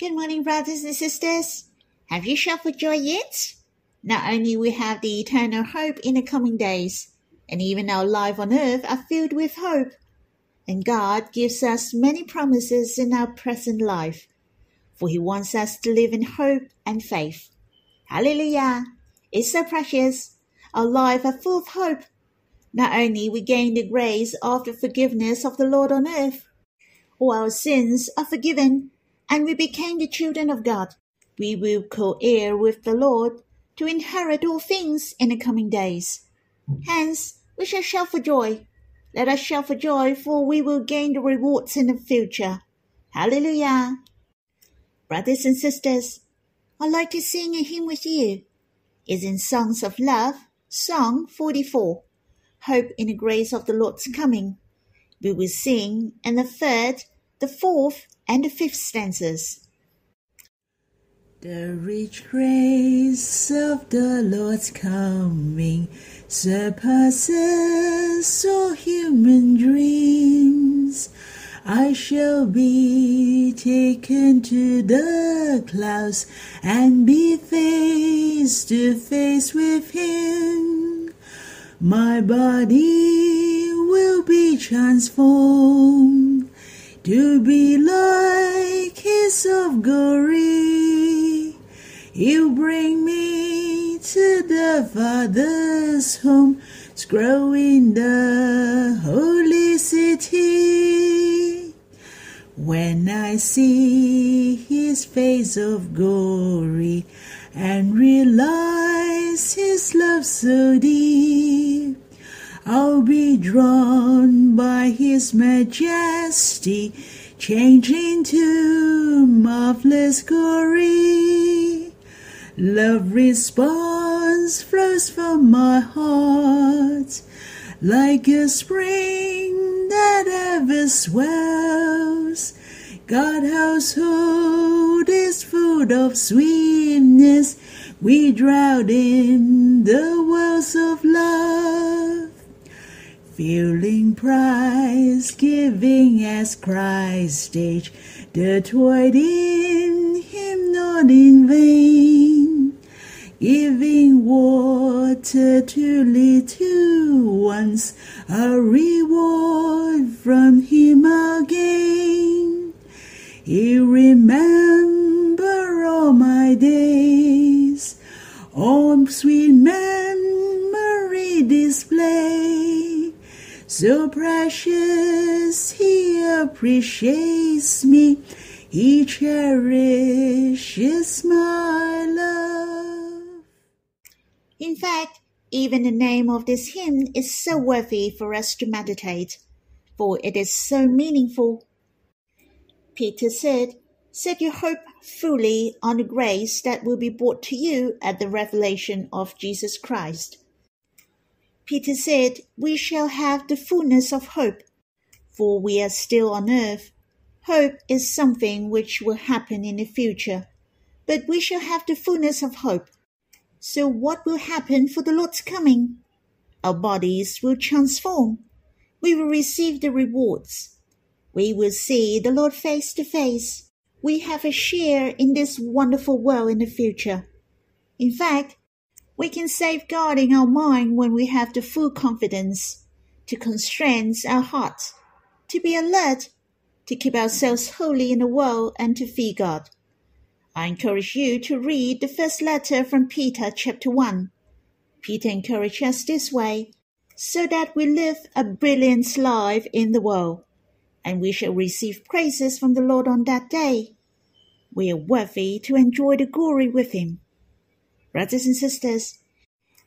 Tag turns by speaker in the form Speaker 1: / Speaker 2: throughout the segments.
Speaker 1: Good morning, brothers and sisters. Have you shouted for joy yet? Not only we have the eternal hope in the coming days, and even our life on earth are filled with hope. And God gives us many promises in our present life, for He wants us to live in hope and faith. Hallelujah! It's so precious. Our life are full of hope. Not only we gain the grace of the forgiveness of the Lord on earth, all our sins are forgiven, and we became the children of God. We will co-heir with the Lord to inherit all things in the coming days. Hence, we shall shout for joy. Let us shout for joy, for we will gain the rewards in the future. Hallelujah! Brothers and sisters, I'd like to sing a hymn with you. It's in Songs of Love, Song 44. Hope in the grace of the Lord's coming. We will sing in the third, the fourth, and the fifth stanzas.
Speaker 2: The rich grace of the Lord's coming surpasses all human dreams. I shall be taken to the clouds and be face to face with Him. My body will be transformed to be like His of glory. He'll bring me to the Father's home, grow the holy city. When I see His face of glory and realize His love so deep. I'll be drawn by his majesty, changing to marvelous glory. Love response flows from my heart like a spring that ever swells. God household is full of sweetness. We drown in the wells of love feeling prize, giving as Christ stage, the toil in him not in vain, giving water to little ones, a reward from him again. He remember all my days, oh sweet memory so precious, he appreciates me, he cherishes my love.
Speaker 1: In fact, even the name of this hymn is so worthy for us to meditate, for it is so meaningful. Peter said, Set your hope fully on the grace that will be brought to you at the revelation of Jesus Christ. Peter said, We shall have the fullness of hope, for we are still on earth. Hope is something which will happen in the future, but we shall have the fullness of hope. So, what will happen for the Lord's coming? Our bodies will transform. We will receive the rewards. We will see the Lord face to face. We have a share in this wonderful world in the future. In fact, we can safeguarding our mind when we have the full confidence to constrain our hearts, to be alert, to keep ourselves holy in the world and to fear God. I encourage you to read the first letter from Peter chapter 1. Peter encouraged us this way, so that we live a brilliant life in the world, and we shall receive praises from the Lord on that day. We are worthy to enjoy the glory with him. Brothers and sisters,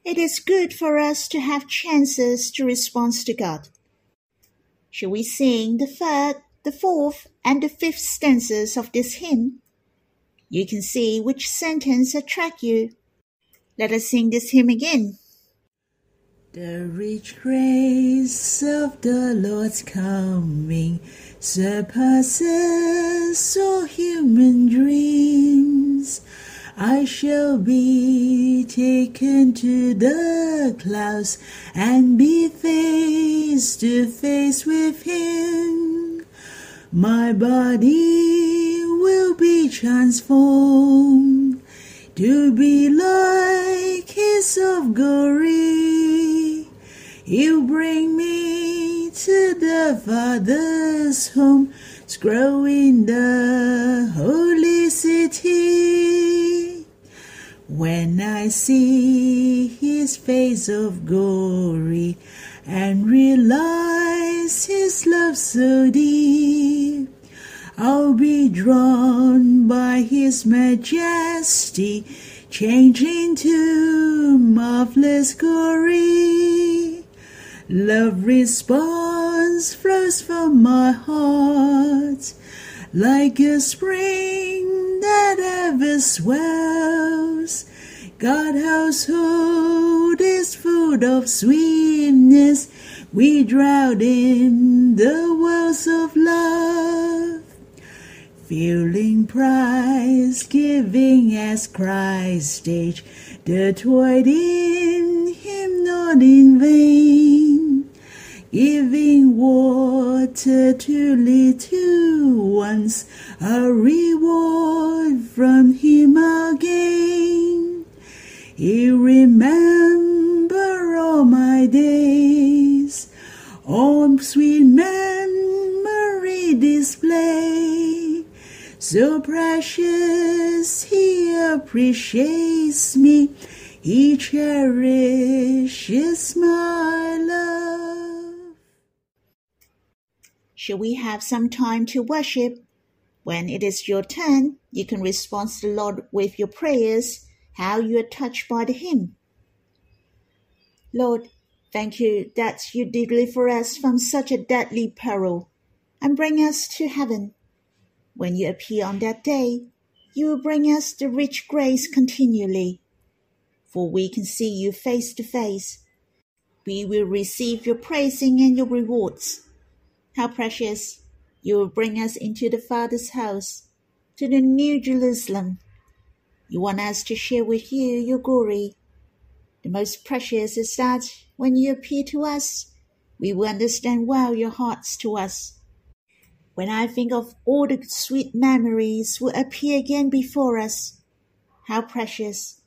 Speaker 1: it is good for us to have chances to respond to God. Shall we sing the third, the fourth, and the fifth stanzas of this hymn? You can see which sentence attract you. Let us sing this hymn again.
Speaker 2: The rich grace of the Lord's coming surpasses all human dreams. I shall be taken to the clouds and be face to face with him. My body will be transformed to be like His of glory. You bring me to the Father's home, grow in the holy city. When I see His face of glory and realize His love so deep. I'll be drawn by his majesty, changing to marvelous glory. Love response flows from my heart like a spring that ever swells. God household is full of sweetness. We drown in the wells of love. Feeling prize, giving as Christ stage, the toil in him not in vain. Giving water to little ones, a reward from him again. He remember all my days, all sweet memory display. So precious, he appreciates me. He cherishes my love.
Speaker 1: Shall we have some time to worship? When it is your turn, you can respond to the Lord with your prayers, how you are touched by the hymn. Lord, thank you that you deliver us from such a deadly peril and bring us to heaven. When you appear on that day, you will bring us the rich grace continually. For we can see you face to face. We will receive your praising and your rewards. How precious! You will bring us into the Father's house, to the New Jerusalem. You want us to share with you your glory. The most precious is that when you appear to us, we will understand well your hearts to us when I think of all the sweet memories will appear again before us, how precious,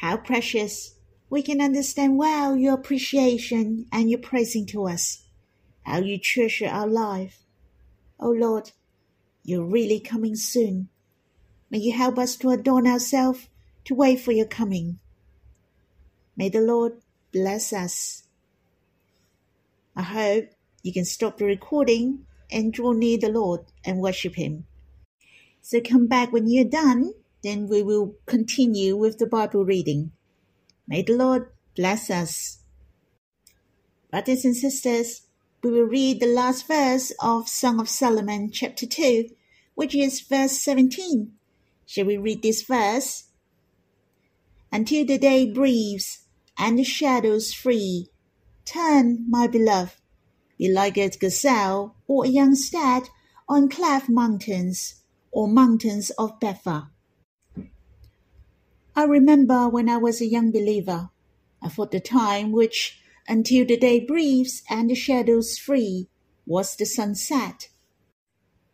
Speaker 1: how precious. We can understand well your appreciation and your praising to us, how you treasure our life. Oh Lord, you're really coming soon. May you help us to adorn ourselves to wait for your coming. May the Lord bless us. I hope you can stop the recording and draw near the Lord and worship Him. So come back when you're done, then we will continue with the Bible reading. May the Lord bless us. Brothers and sisters, we will read the last verse of Song of Solomon, chapter 2, which is verse 17. Shall we read this verse? Until the day breathes and the shadows free, turn, my beloved, be like a gazelle or a young stag on cleft mountains or mountains of Bether. I remember when I was a young believer, I thought the time which, until the day breathes and the shadows free, was the sunset.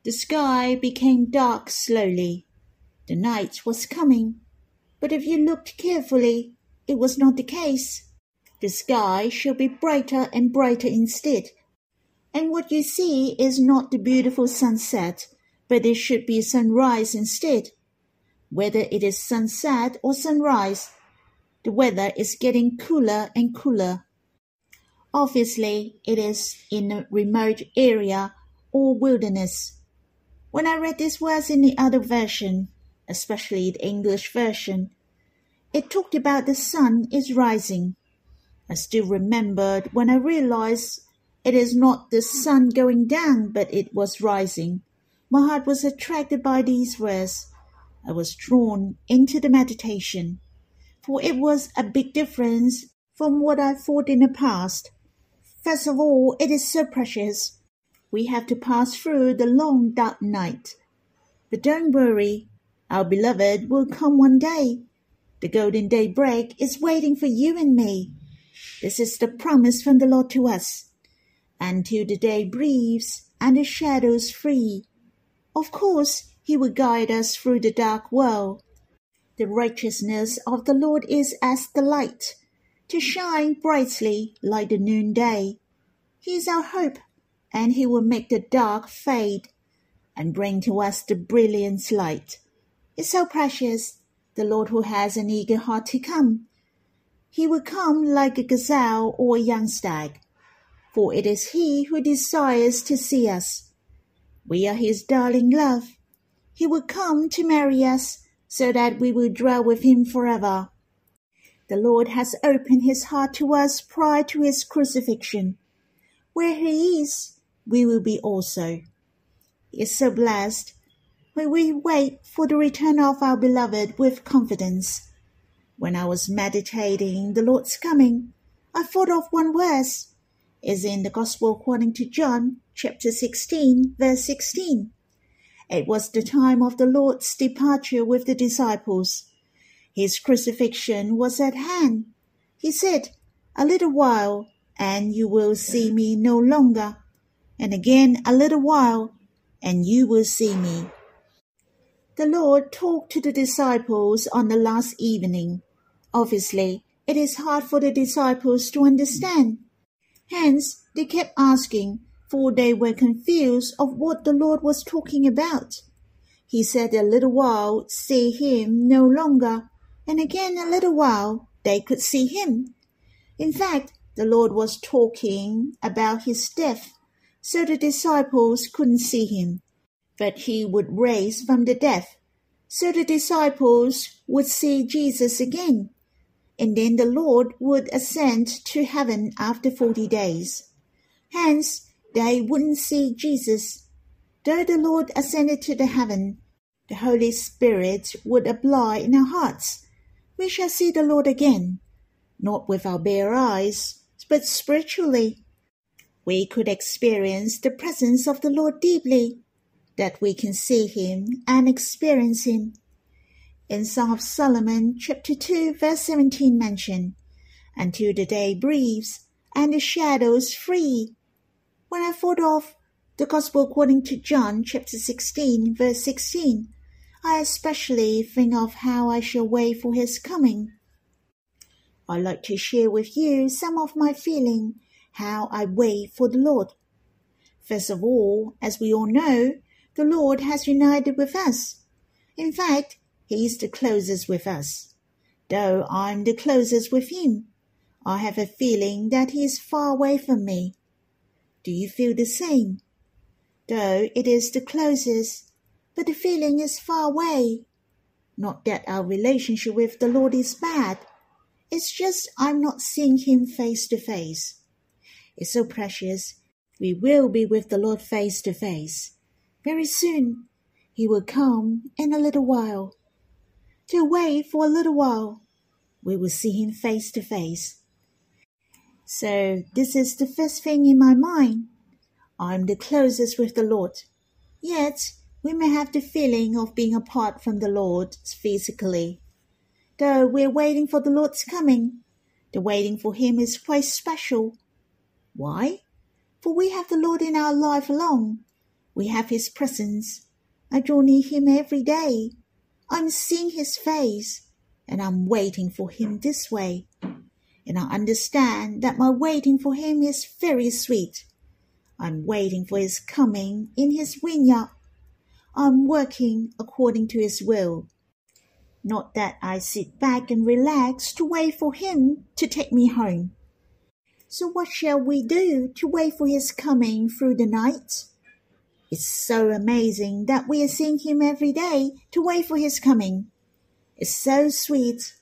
Speaker 1: The sky became dark slowly. The night was coming, but if you looked carefully, it was not the case. The sky should be brighter and brighter instead and what you see is not the beautiful sunset, but it should be sunrise instead. Whether it is sunset or sunrise, the weather is getting cooler and cooler. Obviously, it is in a remote area or wilderness. When I read this verse in the other version, especially the English version, it talked about the sun is rising. I still remembered when I realized it is not the sun going down, but it was rising. My heart was attracted by these words. I was drawn into the meditation, for it was a big difference from what I thought in the past. First of all, it is so precious. We have to pass through the long dark night. But don't worry, our beloved will come one day. The golden daybreak is waiting for you and me. This is the promise from the Lord to us until the day breathes and the shadows free. Of course, He will guide us through the dark world. The righteousness of the Lord is as the light, to shine brightly like the noonday. He is our hope, and he will make the dark fade and bring to us the brilliant light. It's so precious, the Lord who has an eager heart to come. He will come like a gazelle or a young stag, for it is he who desires to see us. We are his darling love. He will come to marry us so that we will dwell with him forever. The Lord has opened his heart to us prior to his crucifixion. Where he is, we will be also. He is so blessed when we wait for the return of our beloved with confidence. When I was meditating the Lord's coming, I thought of one verse. Is in the Gospel according to John, chapter 16, verse 16. It was the time of the Lord's departure with the disciples. His crucifixion was at hand. He said, A little while, and you will see me no longer. And again, a little while, and you will see me. The Lord talked to the disciples on the last evening. Obviously, it is hard for the disciples to understand. Hence, they kept asking, for they were confused of what the Lord was talking about. He said a little while see him no longer, and again a little while they could see him. In fact, the Lord was talking about his death, so the disciples couldn't see him. But he would raise from the dead, so the disciples would see Jesus again. And then the Lord would ascend to heaven after forty days. Hence, they wouldn't see Jesus. Though the Lord ascended to the heaven, the Holy Spirit would abide in our hearts. We shall see the Lord again, not with our bare eyes, but spiritually. We could experience the presence of the Lord deeply, that we can see Him and experience Him. In Song of Solomon, chapter 2, verse 17 mention, Until the day breathes, and the shadows free, when I thought of the Gospel according to John chapter 16, verse 16, I especially think of how I shall wait for his coming. I'd like to share with you some of my feeling how I wait for the Lord. First of all, as we all know, the Lord has united with us. In fact, He is the closest with us. Though I'm the closest with Him, I have a feeling that He is far away from me. Do you feel the same? Though it is the closest, but the feeling is far away. Not that our relationship with the Lord is bad. It's just I'm not seeing Him face to face. It's so precious. We will be with the Lord face to face. Very soon, He will come in a little while. To wait for a little while, we will see Him face to face. So this is the first thing in my mind. I'm the closest with the Lord. Yet we may have the feeling of being apart from the Lord physically. Though we're waiting for the Lord's coming, the waiting for Him is quite special. Why? For we have the Lord in our life alone. We have His presence. I draw near Him every day. I'm seeing His face, and I'm waiting for Him this way and I understand that my waiting for him is very sweet. I'm waiting for his coming in his vineyard. I'm working according to his will. Not that I sit back and relax to wait for him to take me home. So what shall we do to wait for his coming through the night? It's so amazing that we are seeing him every day to wait for his coming. It's so sweet.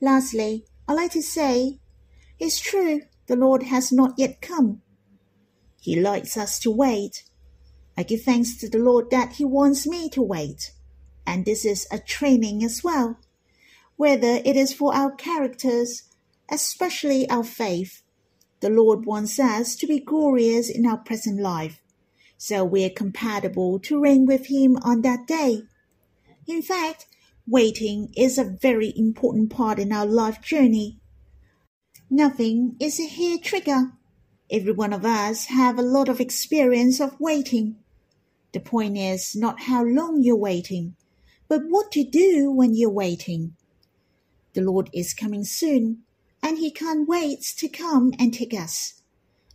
Speaker 1: Lastly, I like to say, it's true, the Lord has not yet come. He likes us to wait. I give thanks to the Lord that He wants me to wait. And this is a training as well. Whether it is for our characters, especially our faith, the Lord wants us to be glorious in our present life, so we are compatible to reign with Him on that day. In fact, Waiting is a very important part in our life journey. Nothing is a hair trigger. Every one of us have a lot of experience of waiting. The point is not how long you're waiting, but what to do when you're waiting. The Lord is coming soon, and He can't wait to come and take us.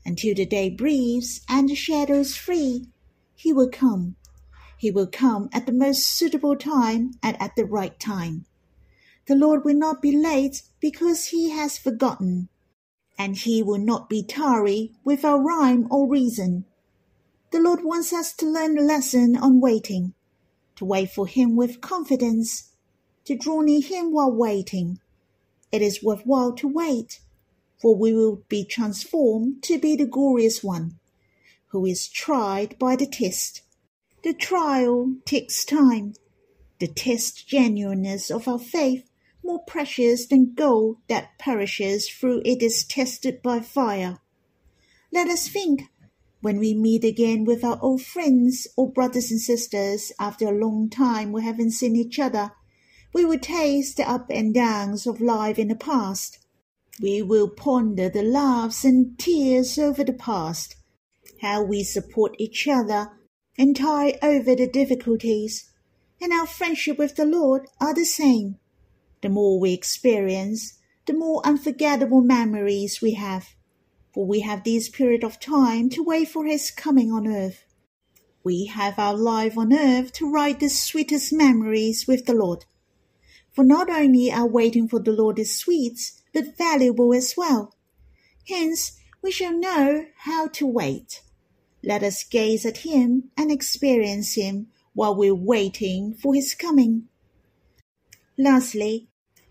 Speaker 1: Until the day breathes and the shadows free, He will come. He will come at the most suitable time and at the right time. The Lord will not be late because He has forgotten, and He will not be tarry without rhyme or reason. The Lord wants us to learn a lesson on waiting to wait for Him with confidence, to draw near Him while waiting. It is worthwhile to wait, for we will be transformed to be the glorious one, who is tried by the test. The trial takes time. The test genuineness of our faith more precious than gold that perishes through it is tested by fire. Let us think when we meet again with our old friends or brothers and sisters after a long time we haven't seen each other, we will taste the up and downs of life in the past. We will ponder the laughs and tears over the past, how we support each other and tie over the difficulties, and our friendship with the Lord are the same. The more we experience, the more unforgettable memories we have for we have this period of time to wait for his coming on earth. We have our life on earth to write the sweetest memories with the Lord. For not only our waiting for the Lord is sweet, but valuable as well. Hence, we shall know how to wait. Let us gaze at him and experience him while we're waiting for his coming. Lastly,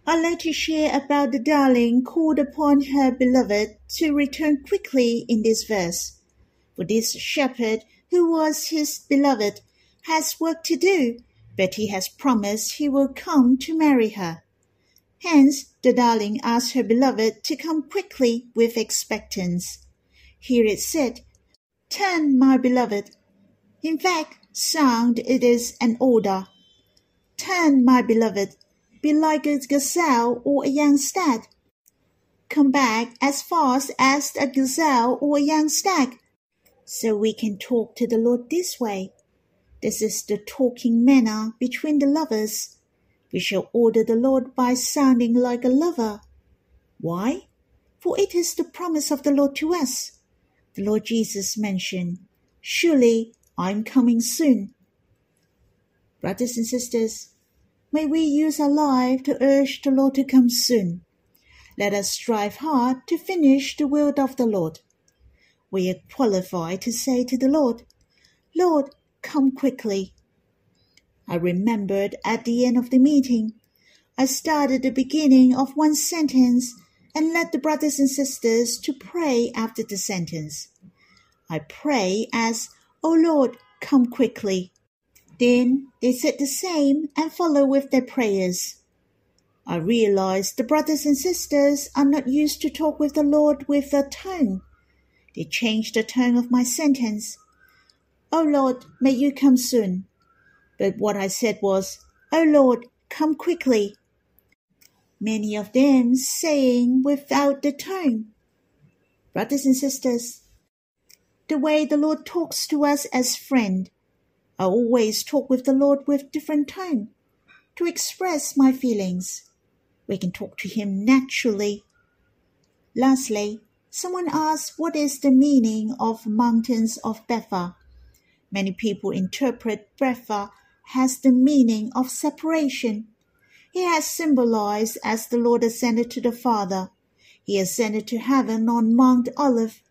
Speaker 1: I'd like to share about the darling called upon her beloved to return quickly in this verse. For this shepherd, who was his beloved, has work to do, but he has promised he will come to marry her. Hence, the darling asked her beloved to come quickly with expectance. Here it said, Turn, my beloved. In fact, sound it is an order. Turn, my beloved be like a gazelle or a young stag. Come back as fast as a gazelle or a young stag. So we can talk to the Lord this way. This is the talking manner between the lovers. We shall order the Lord by sounding like a lover. Why? For it is the promise of the Lord to us. The Lord Jesus mentioned, Surely I'm coming soon. Brothers and sisters, May we use our life to urge the Lord to come soon. Let us strive hard to finish the will of the Lord. We are qualified to say to the Lord, Lord, come quickly. I remembered at the end of the meeting, I started the beginning of one sentence and led the brothers and sisters to pray after the sentence. I pray as, O Lord, come quickly. Then they said the same and followed with their prayers. I realized the brothers and sisters are not used to talk with the Lord with a tone. They changed the tone of my sentence. O Lord, may you come soon. But what I said was, O Lord, come quickly. Many of them saying without the tone. Brothers and sisters, the way the Lord talks to us as friend I always talk with the Lord with different tone to express my feelings. We can talk to Him naturally. Lastly, someone asked what is the meaning of mountains of Bether. Many people interpret Bether has the meaning of separation. He has symbolized as the Lord ascended to the Father. He ascended to heaven on Mount Olive,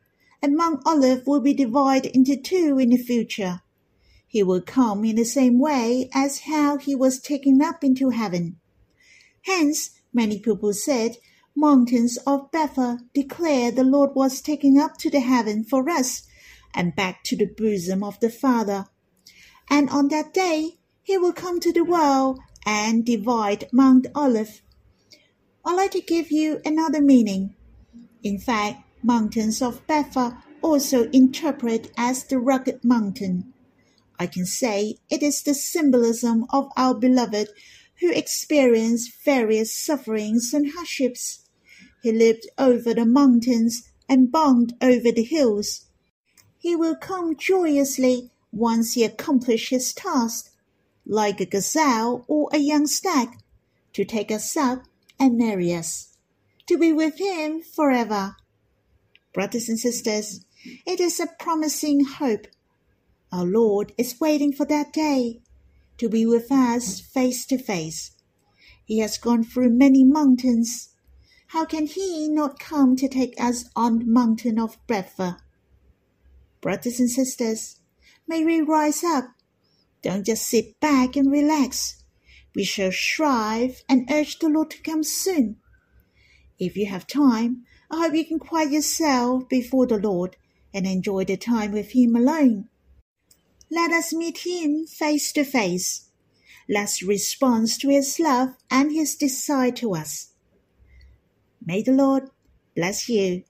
Speaker 1: and Mount Olive will be divided into two in the future. He will come in the same way as how he was taken up into heaven. Hence, many people said, mountains of Bethel declare the Lord was taken up to the heaven for us and back to the bosom of the Father. And on that day, he will come to the world and divide Mount Olive. I'd like to give you another meaning. In fact, mountains of Bether also interpret as the rugged mountain. I can say it is the symbolism of our beloved who experienced various sufferings and hardships. He lived over the mountains and bound over the hills. He will come joyously once he accomplishes his task, like a gazelle or a young stag, to take us up and marry us, to be with him forever. Brothers and sisters, it is a promising hope. Our Lord is waiting for that day to be with us face to face. He has gone through many mountains. How can he not come to take us on the mountain of Bether? Brothers and sisters, may we rise up. Don't just sit back and relax. We shall strive and urge the Lord to come soon. If you have time, I hope you can quiet yourself before the Lord and enjoy the time with Him alone. Let us meet Him face to face. Let's respond to His love and His desire to us. May the Lord bless you.